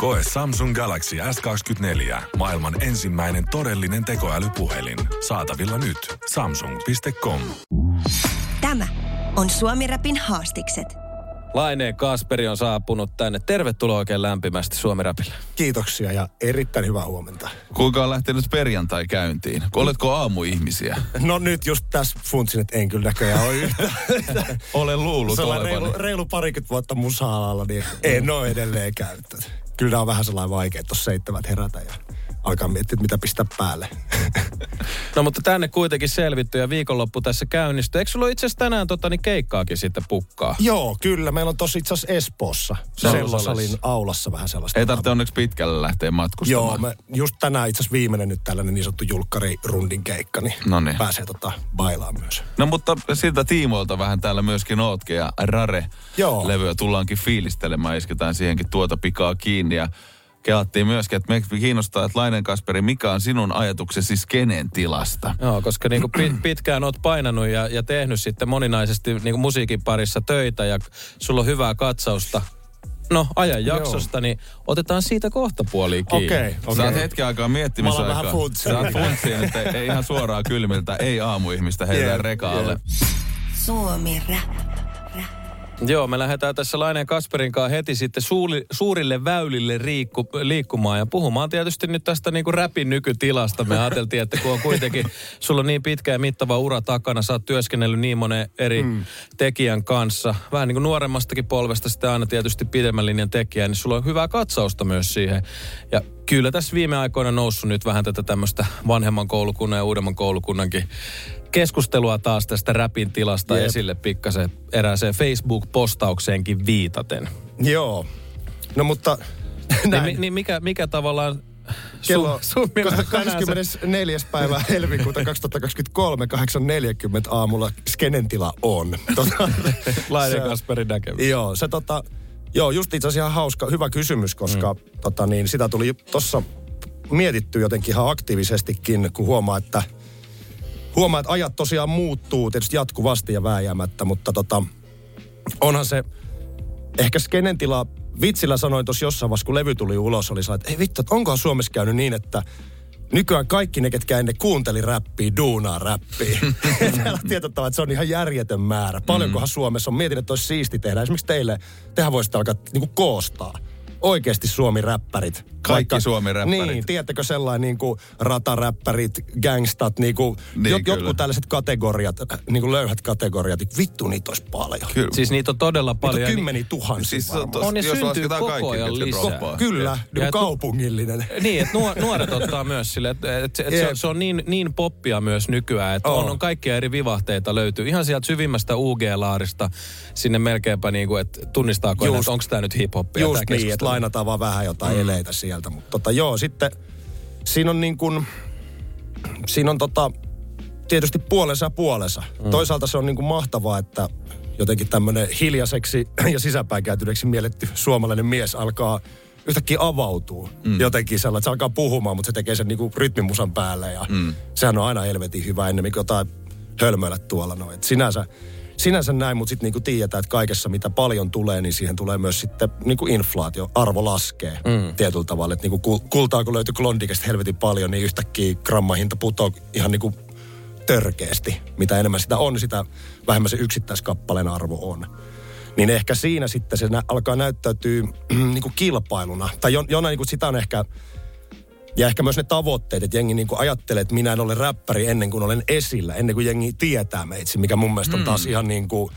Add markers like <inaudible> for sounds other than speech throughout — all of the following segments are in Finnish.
Koe Samsung Galaxy S24. Maailman ensimmäinen todellinen tekoälypuhelin. Saatavilla nyt. Samsung.com. Tämä on Suomi Rapin haastikset. Laineen Kasperi on saapunut tänne. Tervetuloa oikein lämpimästi Suomi Rapille. Kiitoksia ja erittäin hyvää huomenta. Kuinka on lähtenyt perjantai käyntiin? Oletko aamuihmisiä? <laughs> No nyt just tässä funtsin, että en kyllä näköjään ole yhtä. <laughs> Olen luullut Sellainen reilu, olevani. reilu parikymmentä vuotta musa-alalla, niin en ole edelleen käyttänyt. Kyllä on vähän sellainen vaikea tuossa seitsemät herätä ja alkaa miettiä, mitä pistää päälle. <laughs> No mutta tänne kuitenkin selvitty ja viikonloppu tässä käynnistyy. Eikö sulla itse asiassa tänään tota, niin keikkaakin sitten pukkaa? Joo, kyllä. Meillä on tosi itse asiassa Espoossa. Sellosalin aulassa vähän sellaista. Ei tarvitse onneksi pitkälle lähteä matkustamaan. Joo, me, just tänään itse asiassa viimeinen nyt tällainen niin sanottu julkkari-rundin keikka, niin Noniin. pääsee tota bailaan myös. No mutta siltä tiimoilta vähän täällä myöskin ootkin ja Joo. Rare-levyä tullaankin fiilistelemään. Isketään siihenkin tuota pikaa kiinni ja kelattiin myöskin, että me kiinnostaa, että Lainen Kasperi, mikä on sinun ajatuksesi skenen tilasta? Joo, koska niinku pi- pitkään oot painanut ja, ja tehnyt sitten moninaisesti niinku musiikin parissa töitä ja sulla on hyvää katsausta no, ajanjaksosta, niin otetaan siitä kohta puoliin kiinni. Okei, Okay. Saat okei. hetken aikaa Mä miettimisaikaa. alan vähän funtsia. Saat funtsia, että ei ihan suoraan kylmiltä, ei aamuihmistä heidän Jep, rekaalle. jep. Suomi Rap. Joo, me lähdetään tässä Laineen Kasperin kanssa heti sitten suuli, suurille väylille riikku, liikkumaan ja puhumaan tietysti nyt tästä niin kuin räpin nykytilasta. Me ajateltiin, että kun on kuitenkin, sulla on niin pitkä ja mittava ura takana, sä oot työskennellyt niin monen eri mm. tekijän kanssa. Vähän niin kuin nuoremmastakin polvesta sitten aina tietysti pidemmän linjan tekijä, niin sulla on hyvää katsausta myös siihen. Ja kyllä tässä viime aikoina noussut nyt vähän tätä tämmöistä vanhemman koulukunnan ja uudemman koulukunnankin keskustelua taas tästä räpin tilasta Jep. esille pikkasen erääseen Facebook-postaukseenkin viitaten. Joo. No mutta Niin, näin. mi- niin mikä, mikä tavallaan Kello sun, sun mielestä tänään se- 24. päivä helmikuuta 2023, 8.40 aamulla skenen tila on. <laughs> Tota, Lainen se- Kasperin näkemys. Joo, se tota, joo, just itse asiassa hauska, hyvä kysymys, koska mm. tota niin, sitä tuli tuossa mietitty jotenkin ihan aktiivisestikin, kun huomaa, että huomaa, että ajat tosiaan muuttuu tietysti jatkuvasti ja vääjäämättä, mutta tota, onhan se ehkä skenen tila, vitsillä sanoin tuossa jossain vaiheessa, kun levy tuli ulos, oli sellainen, että ei vittu, että onkohan Suomessa käynyt niin, että nykyään kaikki ne, ketkä ennen kuunteli räppiä, duunaa räppiä. <laughs> <laughs> Täällä tietottava, että se on ihan järjetön määrä. Paljonkohan Suomessa on. Mietin, että olisi siisti tehdä. Esimerkiksi teille, tehän voisitte alkaa niin kuin koostaa. Oikeasti Suomi-räppärit. Kaikki Suomi-räppärit. Niin, tiedättekö sellainen niin kuin rataräppärit, gangstat, niin kuin, Niin, jot, jotkut tällaiset kategoriat, niin kuin löyhät kategoriat. niin Vittu, niitä olisi paljon. Kyllä. Siis niitä on todella Niitä paljon. on ja ni- kymmeniä tuhansia Siis varmaan. tos- On ja jos syntyy koko kaikki, ajan ketkä lisää. droppaa. Kyllä, Ja niin kaupungillinen. Niin, että nuor, <laughs> nuoret ottaa myös sille, että et, et se, Jep. se on niin, niin poppia myös nykyään, että On. on, on kaikkia eri vivahteita löytyy. Ihan sieltä syvimmästä UG-laarista sinne melkeinpä niin kuin, että tunnistaako että onko tämä nyt hip-hoppia. Just niin, että lainataan vaan vähän jotain mm. eleitä sieltä. Mutta tota, joo, sitten siinä on niin kuin, siinä on tota, tietysti puolensa ja puolensa. Mm. Toisaalta se on niin kuin mahtavaa, että jotenkin tämmöinen hiljaiseksi ja sisäpäinkäytyneeksi mielletty suomalainen mies alkaa yhtäkkiä avautuu. Mm. Jotenkin sellainen, että se alkaa puhumaan, mutta se tekee sen niinku rytmimusan päälle. Ja mm. sehän on aina helvetin hyvä ennen kuin jotain hölmöillä tuolla. No, et sinänsä, sinänsä näin, mutta sitten niinku tiedetään, että kaikessa mitä paljon tulee, niin siihen tulee myös sitten niinku inflaatio, arvo laskee mm. tietyllä tavalla. Että niinku kul- kultaa kun löytyy Klondikesta helvetin paljon, niin yhtäkkiä grammahinta putoaa ihan niinku törkeästi. Mitä enemmän sitä on, sitä vähemmän se yksittäiskappaleen arvo on. Niin ehkä siinä sitten se nä- alkaa näyttäytyä niin kuin kilpailuna. Tai jo, jonain niin kuin sitä on ehkä, ja ehkä myös ne tavoitteet, että jengi niin kuin ajattelee, että minä en ole räppäri ennen kuin olen esillä, ennen kuin jengi tietää meitsi, mikä mun mielestä on taas ihan niin kuin,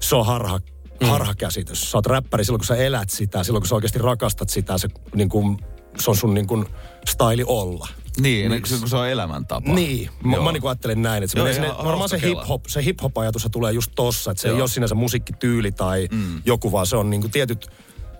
se on harha, harhakäsitys. Sä oot räppäri silloin, kun sä elät sitä, silloin kun sä oikeasti rakastat sitä, se, niin kuin, se on sun niin kuin, staili olla. Niin, niin. kun se on elämäntapa. Niin, mä, Joo. mä niin ajattelen näin, että se, Joo, menee sinne, varmaan se hip-hop, se hip-hop-ajatus tulee just tossa, että se Joo. ei ole sinänsä musiikkityyli tai mm. joku, vaan se on niin kuin tietyt,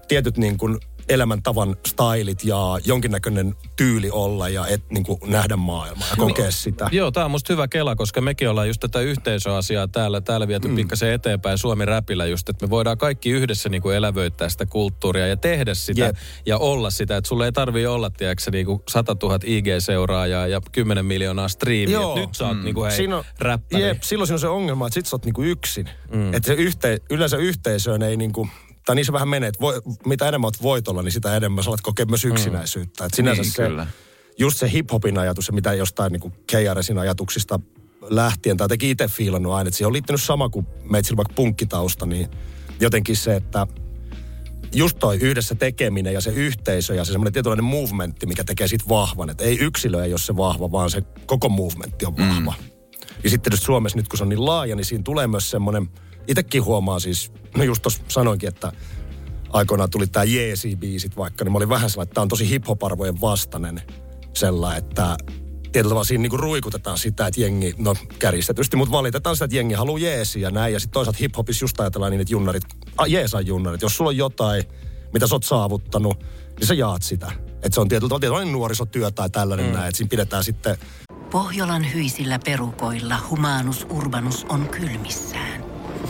tietyt niin kuin elämäntavan stylit ja jonkinnäköinen tyyli olla ja et, niin kuin nähdä maailmaa ja kokea sitä. Joo, tämä on musta hyvä kela, koska mekin ollaan just tätä yhteisöasiaa täällä, täällä viety mm. pikkasen eteenpäin Suomi Räpillä just, että me voidaan kaikki yhdessä niin kuin elävöittää sitä kulttuuria ja tehdä sitä Jep. ja olla sitä, että sulle ei tarvii olla, tiedätkö, niin kuin 100 000 IG-seuraajaa ja 10 miljoonaa striimiä, Joo. että nyt sä oot mm. niin kuin hei, Siinä on, räppäri. jep, silloin siinä on se ongelma, että sit sä oot niinku yksin. Mm. Että se yhte, yleensä yhteisöön ei niinku, tai niin se vähän menee, että voi, mitä enemmän oot voitolla, niin sitä enemmän sä alat kokea myös yksinäisyyttä. Et sinänsä Niin, se, kyllä. just se hip-hopin ajatus, ja mitä jostain niinku KRSin ajatuksista lähtien, tai jotenkin itse fiilannut aina, että siihen on liittynyt sama kuin meitsillä vaikka punkkitausta, niin jotenkin se, että just toi yhdessä tekeminen ja se yhteisö ja se semmoinen tietynlainen movementti, mikä tekee siitä vahvan. Että ei yksilö ei ole se vahva, vaan se koko movementti on vahva. Mm. Ja sitten Suomessa nyt kun se on niin laaja, niin siinä tulee myös semmoinen, itsekin huomaa siis, no just tuossa sanoinkin, että aikoinaan tuli tämä Jeesi-biisit vaikka, niin mä olin vähän sellainen, että tämä on tosi hip-hop-arvojen vastainen sellainen, että tietyllä tavalla siinä niinku ruikutetaan sitä, että jengi, no kärjistetysti, mutta valitetaan sitä, että jengi haluaa jeesiä ja näin. Ja sitten toisaalta hip-hopissa just ajatellaan niin, että junnarit, a, jeesaa junnarit. Jos sulla on jotain, mitä sä oot saavuttanut, niin sä jaat sitä. Että se on tietyllä tavalla tietynlainen nuorisotyö tai tällainen mm. näin, että siinä pidetään sitten Pohjolan hyisillä perukoilla humanus urbanus on kylmissään.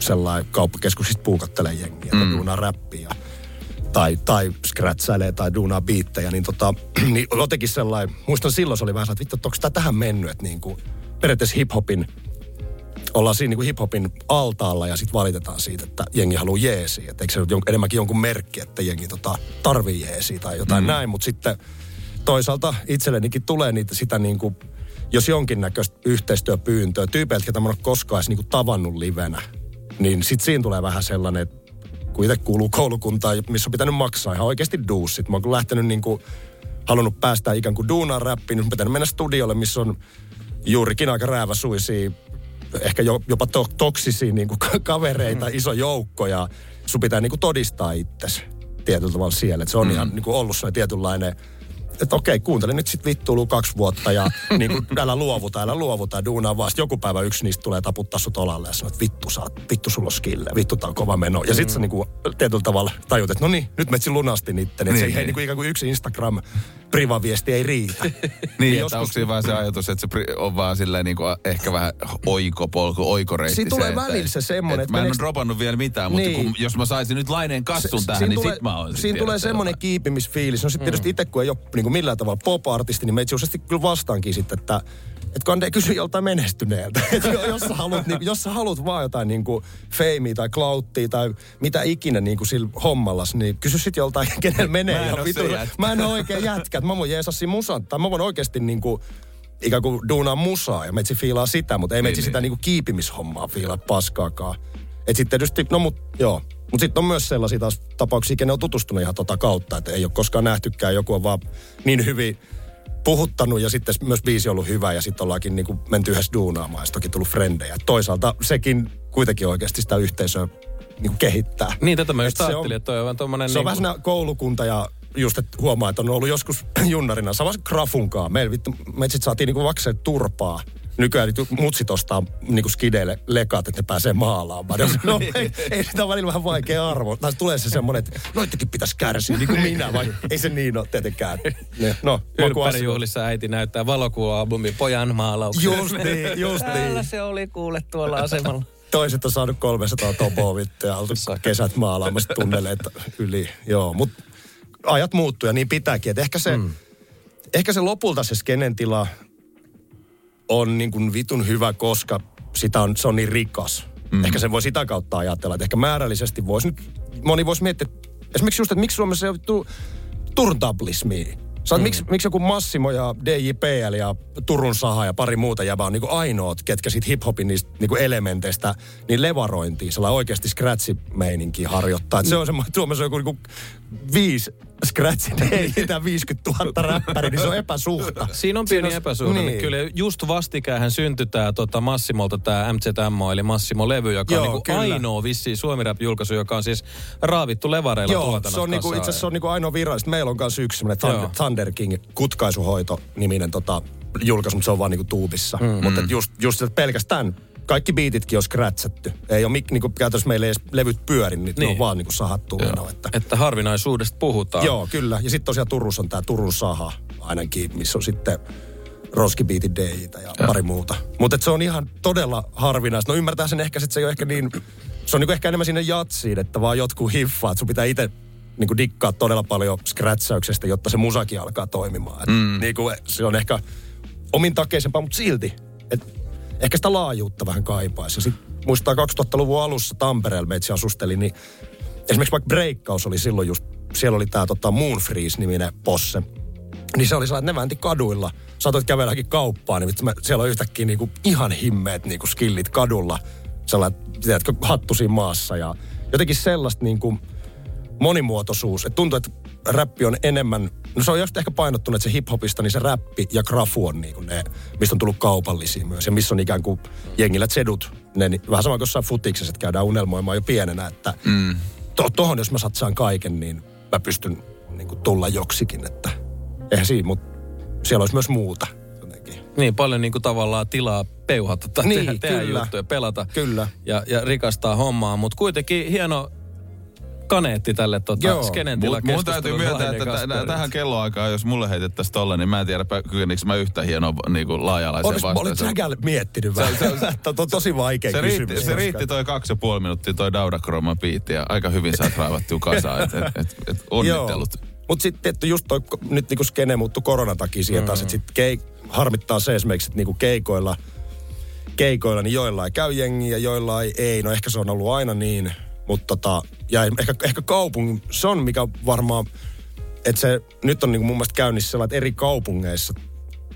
sellainen kauppakeskuksista puukattelee jengiä, mm. duunaa räppiä. Tai, tai scratchailee tai duunaa biittejä, niin, tota, <clears throat> niin jotenkin sellainen, muistan silloin se oli vähän sellainen, että vittu, onko tämä tähän mennyt, että niin kuin, periaatteessa hiphopin, ollaan siinä niin kuin hiphopin altaalla ja sitten valitetaan siitä, että jengi haluaa jeesiä. Että eikö se ole enemmänkin jonkun merkki, että jengi tota, tarvii jeesiä tai jotain mm. näin, mutta sitten toisaalta itsellenikin tulee niitä sitä niin kuin, jos jonkinnäköistä yhteistyöpyyntöä, tyypeiltä, ketä mä en ole koskaan edes niin kuin tavannut livenä, niin sitten siinä tulee vähän sellainen, että kun itse kuuluu koulukuntaan, missä on pitänyt maksaa ihan oikeasti duussit. Mä oon lähtenyt niin kuin, halunnut päästä ikään kuin duunaan räppiin, niin pitänyt mennä studiolle, missä on juurikin aika rääväsuisia, ehkä jo, jopa to, toksisia niin kuin kavereita, mm. iso joukko ja sun pitää niin kuin todistaa itsesi tietyllä tavalla siellä. Et se on mm. ihan niin kuin ollut sellainen tietynlainen että okei, kuuntele nyt sit vittuilua kaksi vuotta ja <laughs> niin kuin, älä luovuta, älä luovuta, duunaa vaan. Sitten joku päivä yksi niistä tulee taputtaa sut olalle ja sanoo, että vittu sä oot, vittu sulla on skille, vittu tää on kova meno. Ja sit sä niin kuin, tietyllä tavalla tajut, että no niin, nyt metsi lunasti niitten. Että se ei, Niin, niin kuin, ikään kuin yksi Instagram privaviesti ei riitä. <laughs> Niin, joskus- että onko siinä vaan se ajatus, että se on vaan silleen niin kuin ehkä vähän oikopolku, oikoreitti Siinä tulee välillä se semmonen, että Mä en ole dropannut vielä mitään, mutta Niin. kun, jos mä saisin nyt laineen kassun tähän, niin tulee, sit mä oon Siinä tulee semmoinen kiipimisfiilis. No sitten tietysti itse, kun ei ole niin kuin millään tavalla pop-artisti, niin meitä useasti kyllä vastaankin sitten, että että Kande kysy joltain menestyneeltä. <laughs> Et jo- jos, sä haluat, niin, jos sä haluat vaan jotain niin kuin feimiä tai clouttia tai mitä ikinä niin kuin sillä hommallas, niin kysy sitten joltain, <laughs> kenellä menee. Mä en ja vitu- mä en ole oikein jätkä. että Mä voin jeesaa siinä musan. Tai mä voin oikeasti niin kuin, ikään kuin duunaa musaa ja meitsi fiilaa sitä, mutta ei meitsi Niin, sitä niin kuin kiipimishommaa fiilaa paskaakaan. Et sitten tietysti, no mut joo. Mutta sitten on myös sellaisia taas tapauksia, kenen on tutustunut ihan tota kautta, että ei ole koskaan nähtykään. Joku on vaan niin hyvin puhuttanut ja sitten myös biisi on ollut hyvä ja sitten ollaankin niin kuin menty yhdessä duunaamaan ja sitten onkin tullut frendejä. Toisaalta sekin kuitenkin oikeasti sitä yhteisöä niin kuin kehittää. Niin, tätä mä Et just on- ajattelin, että toi on tommonen... Se on niin vähän siinä koulukunta ja just, että huomaa, että on ollut joskus <clears throat> junnarina samassa grafunkaan. Meillä vittu, me sit saatiin niinku vakseen turpaa. Nykyään nyt mutsit ostaa niinku skideille lekat, että ne pääsee maalaamaan. Ja <laughs> no, ei, ei, sitä on välillä vähän vaikea arvo. Tai tulee se semmoinen, että noitakin pitäisi kärsiä, niin kuin minä, vai ei se niin ole tietenkään. No. Ylppärijuhlissa äiti näyttää valokuva-albumin pojan maalauksia. Just niin, just Täällä niin. se oli kuule tuolla asemalla. Toiset on saanut 300 topoa vittu ja oltu kesät maalaamassa tunneleita yli. Joo, mutta ajat muuttuu ja niin pitääkin. Et ehkä, se, mm. ehkä se lopulta se skenen tila on niin kuin vitun hyvä, koska sitä on, se on niin rikas. Mm. Ehkä se voi sitä kautta ajatella, että ehkä määrällisesti voisi nyt, moni voisi miettiä, että esimerkiksi just, että miksi Suomessa ei ole vittu Sä mm. miksi, miksi joku Massimo ja DJPL ja Turun Saha ja pari muuta jäbää on niinku ainoat, ketkä sit hiphopin niistä niinku elementeistä niin levarointiin, sellainen oikeasti scratchi-meininki harjoittaa. Et se on semmoinen, Suomessa on joku niinku viisi Scratch Dayitä 50 000 räppäri, niin se on epäsuhta. Siinä on pieni on- epäsuhta. Niin. Kyllä just vastikään hän syntyi tämä tota Massimolta tämä MZMO, eli Massimo-levy, joka Joo, on niinku kyllä. ainoa vissiin suomi julkaisu joka on siis raavittu levareilla Joo, se on niinku, itse asiassa se on niinku ainoa virallista. Meillä on kanssa yksi semmoinen Thunder. Thunder King kutkaisuhoito-niminen tota, julkaisu, mutta se on vaan niinku tuubissa. Mm. Mutta just, just pelkästään kaikki biititkin on scratchattu. Ei ole mik- niinku, käytännössä meillä ei edes levyt pyöri, niin, niin. ne Niin. on vaan niinku sahattu meno, että. Että harvinaisuudesta puhutaan. Joo, kyllä. Ja sitten tosiaan Turussa on tämä Turun Saha ainakin, missä on sitten Roskibiitin DJ ja, ja pari muuta. Mutta se on ihan todella harvinaista. No ymmärtää sen ehkä, että se ei ole ehkä niin... Se on niinku ehkä enemmän sinne jatsiin, että vaan jotkut hiffaa. Että sun pitää itse niinku dikkaa todella paljon scratchauksesta, jotta se musakin alkaa toimimaan. Et mm. niinku, se on ehkä omin takeisempaa, mutta silti. Et ehkä sitä laajuutta vähän kaipaisi. Ja sit muistaa 2000-luvun alussa Tampereella meitsi asusteli, niin esimerkiksi vaikka breikkaus oli silloin just, siellä oli tämä tota Moonfreeze-niminen posse. Niin se oli sellainen, että ne väänti kaduilla. Saatoit kävelläkin kauppaan, niin mä, siellä on yhtäkkiä niinku ihan himmeet niinku skillit kadulla. Sellainen, tiedätkö, hattu siinä maassa ja jotenkin sellaista niinku monimuotoisuus. Et tuntuu, että räppi on enemmän, no se on just ehkä painottunut, että se hiphopista, niin se räppi ja grafu on niinku ne, mistä on tullut kaupallisia myös. Ja missä on ikään kuin jengillä zedut, ne, niin, vähän sama kuin jossain futiksessa, että käydään unelmoimaan jo pienenä, että mm. to, tohon jos mä satsaan kaiken, niin mä pystyn niinku tulla joksikin, että eihän siinä, mutta siellä olisi myös muuta jotenkin. Niin paljon niin kuin tavallaan tilaa peuhata tai Niin, tehdä, tehdä kyllä. juttuja, pelata Kyllä. ja, ja rikastaa hommaa. Mutta kuitenkin hieno kaneetti tälle tota, Joo. Skenen Mun, mun täytyy myöntää, että tä- Kasperista. tähän kelloaikaan, jos mulle heitettäisiin tolle, niin mä en tiedä, kykenikö mä yhtä hienoa niin kuin laaja-alaiseen Olis, olit vastauseen. säkään miettinyt vähän? Se, <laughs> on to, tosi vaikea Se kysymys. riitti, se riitti toi kaksi ja puoli minuuttia toi Daudachroma biitti ja aika hyvin sä raivattu kasaan. Et, et, et, et onnittelut. Mutta sitten että just toi, nyt niinku skene muuttui koronan takia siihen taas, että sit keik, harmittaa se esimerkiksi, että niinku keikoilla, keikoilla, niin joillain käy jengiä, joillain ei. No ehkä se on ollut aina niin, mutta tota, ja ehkä, ehkä kaupungin, se on mikä varmaan, että se nyt on niinku mun mielestä käynnissä sellainen, että eri kaupungeissa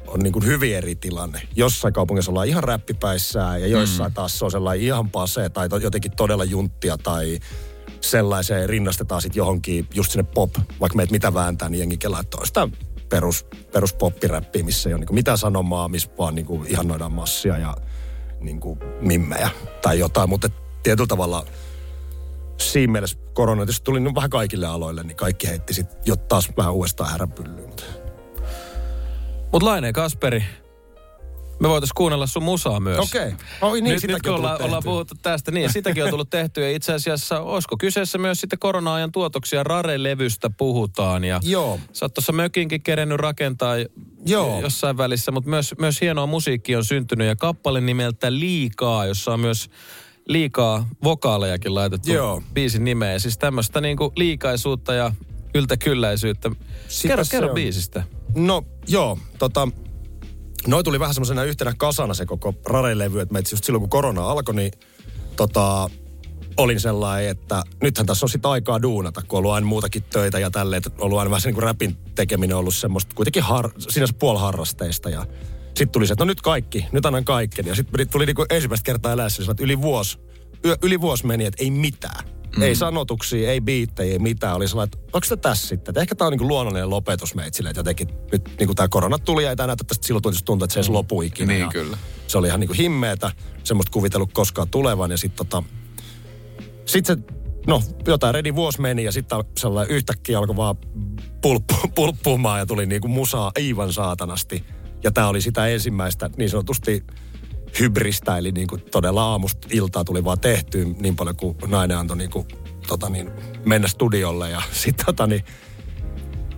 on niin kuin hyvin eri tilanne. Jossain kaupungissa ollaan ihan räppipäissään ja joissain mm. taas se on sellainen ihan pase tai to, jotenkin todella junttia tai sellaiseen rinnastetaan sitten johonkin just sinne pop, vaikka meitä mitä vääntää, niin jengi kelaa, että on sitä perus, perus poppiräppiä, missä ei ole niin mitään sanomaa, missä vaan niin kuin ihannoidaan massia ja niin kuin mimmejä tai jotain, mutta et tietyllä tavalla siinä mielessä korona tietysti tuli nyt vähän kaikille aloille, niin kaikki heitti sitten jo taas vähän uudestaan häränpyllyyn. Mutta Laine Kasperi, me voitaisiin kuunnella sun musaa myös. Okei. Oi niin, nyt, sitäkin nyt kun on ollaan, ollaan puhuttu tästä, niin sitäkin on tullut tehtyä. Ja itse asiassa, olisiko kyseessä myös sitten korona-ajan tuotoksia, Rare-levystä puhutaan. Ja Joo. Sä oot tuossa mökinkin kerennyt rakentaa Joo. jossain välissä, mutta myös, myös hienoa musiikkia on syntynyt. Ja kappale nimeltä Liikaa, jossa on myös liikaa vokaalejakin laitettu Joo. biisin nimeen. Siis tämmöistä niinku liikaisuutta ja yltäkylläisyyttä. Sitä kerro, kerro on. biisistä. No joo, tota, noi tuli vähän semmoisena yhtenä kasana se koko Rare-levy, että meitä just silloin kun korona alkoi, niin tota, olin sellainen, että nythän tässä on sit aikaa duunata, kun on ollut aina muutakin töitä ja tälleen, että on ollut aina vähän se niin kuin räpin tekeminen ollut semmoista kuitenkin har, sinänsä puoliharrasteista ja sitten tuli se, että no nyt kaikki, nyt annan kaikkeni. Ja sitten tuli niin kuin ensimmäistä kertaa eläessä, niin että yli vuosi, yli vuosi meni, että ei mitään. Mm. Ei sanotuksia, ei biittejä, ei mitään. Oli sellainen, että onko tämä tässä sitten? Että ehkä tämä on niin kuin luonnollinen lopetus meitä silleen, että jotenkin nyt niin kuin tämä korona tuli ja ei tämä näytä tästä silloin tuntuu, että se ei lopu ikinä. Niin, ja kyllä. Se oli ihan niin kuin himmeetä, semmoista kuvitellut koskaan tulevan ja sitten tota, sitten se, no jotain redi vuosi meni ja sitten sellainen yhtäkkiä alkoi vaan pulppu, <laughs> pulppumaan ja tuli niinku musaa aivan saatanasti. Ja tämä oli sitä ensimmäistä niin sanotusti hybristä, eli niinku todella aamusta iltaa tuli vaan tehtyä niin paljon kuin nainen antoi niinku, tota niin, mennä studiolle. Ja <laughs> sitten tota niin,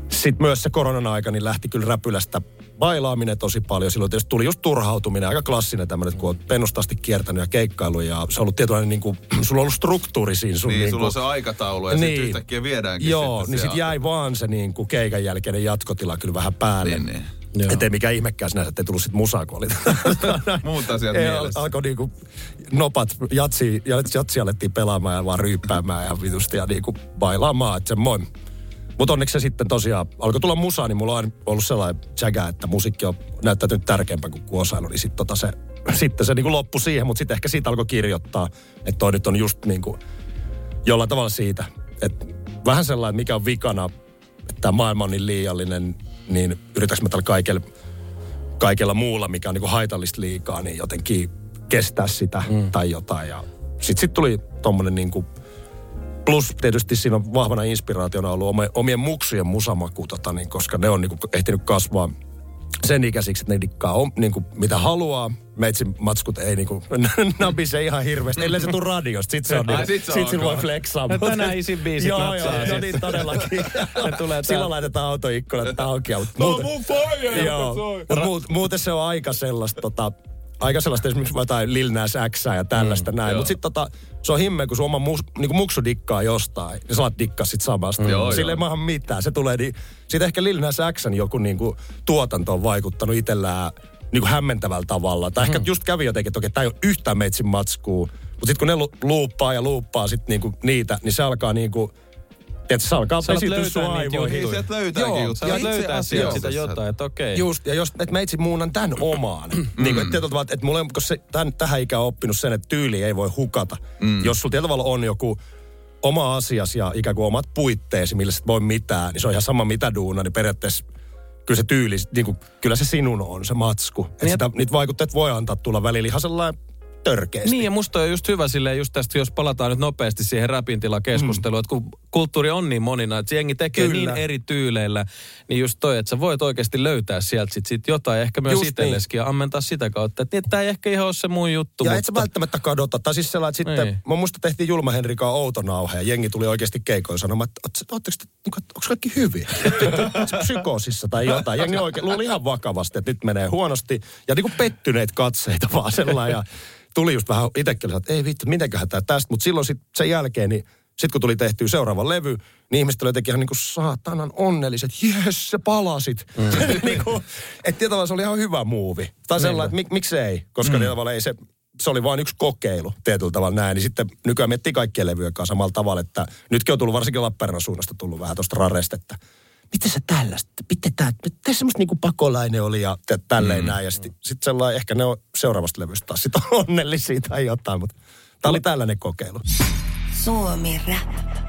sit myös se koronan aika niin lähti kyllä räpylästä bailaaminen tosi paljon. Silloin tietysti tuli just turhautuminen, aika klassinen tämmöinen, kun oot pennosti kiertänyt ja keikkailu ja se on ollut tietynlainen, niin kuin, <clears throat> sulla on ollut struktuuri siinä sun Niin, niin sulla on se aikataulu ja niin. sitten yhtäkkiä viedäänkin Joo, sitten niin sitten jäi vaan se niin kuin keikan jälkeinen jatkotila kyllä vähän päälle. Niin, niin. Joo. Että ei mikään ihmekään sinänsä, että ei tullut sitten musaa, kun oli. <laughs> Muut asiat Ei, mielessä. Alkoi niinku nopat, jatsi, jatsi alettiin pelaamaan ja vaan ryyppäämään ja vitusti ja niinku bailaamaan, että semmoin. Mutta onneksi se sitten tosiaan alkoi tulla musaa, niin mulla on ollut sellainen jägä, että musiikki on näyttäytynyt tärkeämpää kuin kuosailu, niin sitten tota se, sitten se niinku loppui siihen, mutta sitten ehkä siitä alkoi kirjoittaa, että toi nyt on just niinku jollain tavalla siitä, että vähän sellainen, mikä on vikana että tämä maailma on niin liiallinen, niin yritäks mä tällä kaikella, kaikella muulla, mikä on niin kuin haitallista liikaa, niin jotenkin kestää sitä mm. tai jotain. Ja sitten sit tuli tommonen niin kuin, plus tietysti siinä on vahvana inspiraationa ollut omien, omien muksujen musamaku, tota, niin, koska ne on niin kuin, ehtinyt kasvaa sen ikäisiksi, että ne dikkaa on, niin kuin, mitä haluaa. Meitsin matskut ei <laughs> niin kuin, nabise ihan hirveästi, ellei se tuu radiosta. Sitten se on Ai, niin, sit se sit sit voi flexaa. No mutta- tänään isin biisit Joo, joo, no niin todellakin. Tulee Silloin laitetaan autoikkunat auki. ja- Muuten, mun faija, joo, mut muut, muuten se on aika sellaista, tota, aika sellaista esimerkiksi jotain Lil Nas Xää ja tällaista mm, näin. Mutta sitten tota, se on himmeä, kun sun oma mus, niinku muksu dikkaa jostain, niin sä alat dikkaa sit samasta. Mm. Joo, Sille ei maahan mitään. Se tulee, niin, siitä ehkä Lil Nas Xn joku niinku tuotanto on vaikuttanut itsellään niinku hämmentävällä tavalla. Tai Mm. ehkä just kävi jotenkin, että okei, tää ei ole yhtään meitsin matskuu. Mutta sitten kun ne lu- luuppaa ja luuppaa sit niinku niitä, niin se alkaa niinku, että se alkaa löytää sun aivoihin. Niin, sieltä löytääkin Joo. Sä Itse löytää sieltä sitä jotain, että okei. Just, ja jos et meitsi muunan tämän omaan. niin kuin, että tietyllä tavalla, että mulla on, koska se, tämän, tähän ikään on oppinut sen, että tyyli ei voi hukata. Mm. Jos sulla tietyllä tavalla on joku oma asias ja ikään kuin omat puitteesi, millä sä et voi mitään, niin se on ihan sama mitä duuna, niin periaatteessa kyllä se tyyli, niin kuin, kyllä se sinun on, se matsku. Että Niin, sitä, niitä vaikutteet voi antaa tulla välillä ihan sellainen törkeästi. Niin ja musta on just hyvä silleen just tästä, jos palataan nyt nopeasti siihen räpin tila keskusteluun, mm. että kun kulttuuri on niin monina, että jengi tekee Kyllä. niin eri tyyleillä, niin just toi, että sä voit oikeasti löytää sieltä sit, sit jotain, ehkä myös Just itselleskin ja ammentaa sitä kautta. Että niin, tämä ei ehkä ihan ole se mun juttu, Ja mutta... et sä välttämättä kadota. Tai siis sellainen, että sitten, Ei. mä muista tehtiin Julma Henrikaan outo nauhe ja jengi tuli oikeasti keikoille sanomaan, että ootteko te, niin onko kaikki hyvin? Psykoosissa tai jotain? Jengi oikein luuli ihan vakavasti, että nyt menee huonosti. Ja niin kuin pettyneitä katseita vaan sellainen. Tuli just vähän itsekin, että ei vittu, mitenköhän tämä tästä. Mutta silloin sit sen jälkeen, niin sitten kun tuli tehtyä seuraava levy, niin ihmiset oli jotenkin ihan niin kuin saatanan onnelliset. Jes, sä palasit. Mm. <laughs> niin kuin, että tietyllä se oli ihan hyvä muuvi. Tai sellainen, että mik, miksei, koska mm. tavalla ei se, se oli vain yksi kokeilu tietyllä tavalla näin. Niin sitten nykyään miettii kaikkien levyjen kanssa samalla tavalla, että nytkin on tullut varsinkin Lappeenrannan suunnasta tullut vähän tuosta raresta, että miten se tällaista, miten tämä, miten semmoista niinku pakolainen oli ja tä- tälleen mm. näin. Ja sitten sit sellainen, ehkä ne on seuraavasta levystä taas sit <laughs> onnellisia tai jotain, mutta tämä oli tällainen kokeilu. Suomi Rap.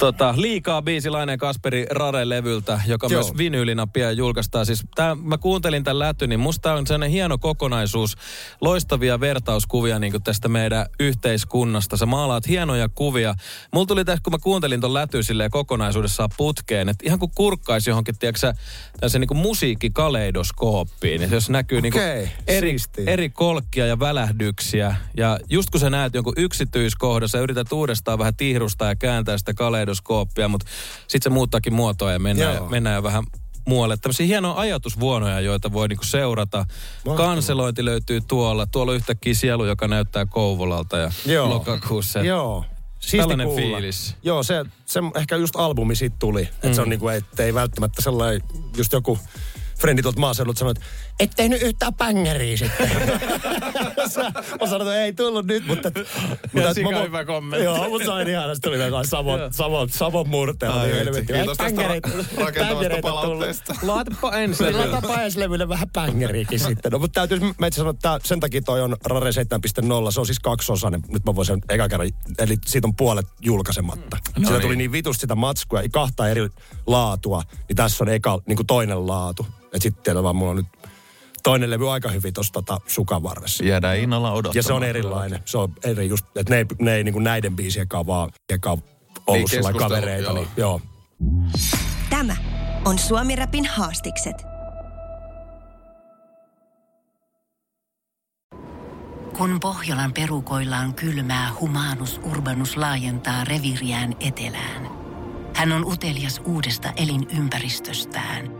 Tota, liikaa biisilainen Kasperi Rare-levyltä, joka Joo. myös vinyylinä pian julkaistaan. Siis tää, mä kuuntelin tämän lätyn, niin musta on sellainen hieno kokonaisuus, loistavia vertauskuvia niin kuin tästä meidän yhteiskunnasta. Sä maalaat hienoja kuvia. Mulla tuli tässä, kun mä kuuntelin ton läty silleen kokonaisuudessaan putkeen, että ihan kuin kurkkaisi johonkin, tiedätkö sä, tämmöisen niin musiikkikaleidoskooppiin. Että jos näkyy niin kuin eri, eri kolkkia ja välähdyksiä. Ja just kun sä näet jonkun yksityiskohdan, sä yrität uudestaan vähän tihrustaa ja kääntää sitä kaleidoskooppia, mutta sit se muuttaakin muotoa ja mennään, Joo. mennään jo vähän muualle. Tämmöisiä hienoja ajatusvuonoja, joita voi niinku seurata. Mahtavaa. Kanselointi löytyy tuolla. Tuolla on yhtäkkiä sielu, joka näyttää Kouvolalta ja Joo. lokakuussa. Joo. Siisti Tällainen kuulla. fiilis. Joo, se, se ehkä just albumi siitä tuli. Että Mm. se on niinku, ettei välttämättä sellainen, just joku frendi tuolta maaseudulta sanoi, että et tehnyt yhtään bängeria sitten. <laughs> mä sanoin, että ei tullut nyt, mutta... mutta sika mä- hyvä kommentti. Joo, mutta se oli ihana. Sitten tuli jotain Savon, Savon, Savon murteella. Ai niin vitsi, helvetti. kiitos tästä ra- rakentavasta palautteesta. Laatapa ensin. Niin laitapa ensi levylle vähän bängeriäkin sitten. No, mutta täytyy mä itse sanoa, että tää- sen takia toi on Rare 7.0. Se on siis kaksiosainen. Nyt mä voin sen eka kerran, eli siitä on puolet julkaisematta. No Siitä niin. tuli niin vitusti sitä matskua ja kahta eri laatua. Niin tässä on eka, niin kuin toinen laatu. Et sitten vaan mulla on nyt toinen levy aika hyvin tuossa tota, sukan varressa. Jäädään innolla odottamaan. Ja se on erilainen. Se on eri just, että ne ei, ne ei niin kuin näiden biisien kanssa vaan eka ollut Niin, niin, kavereita. joo. Niin, joo. Tämä on Suomi Rapin haastikset. Kun Pohjolan perukoillaan kylmää, humanus urbanus laajentaa reviriään etelään. Hän on utelias uudesta elinympäristöstään.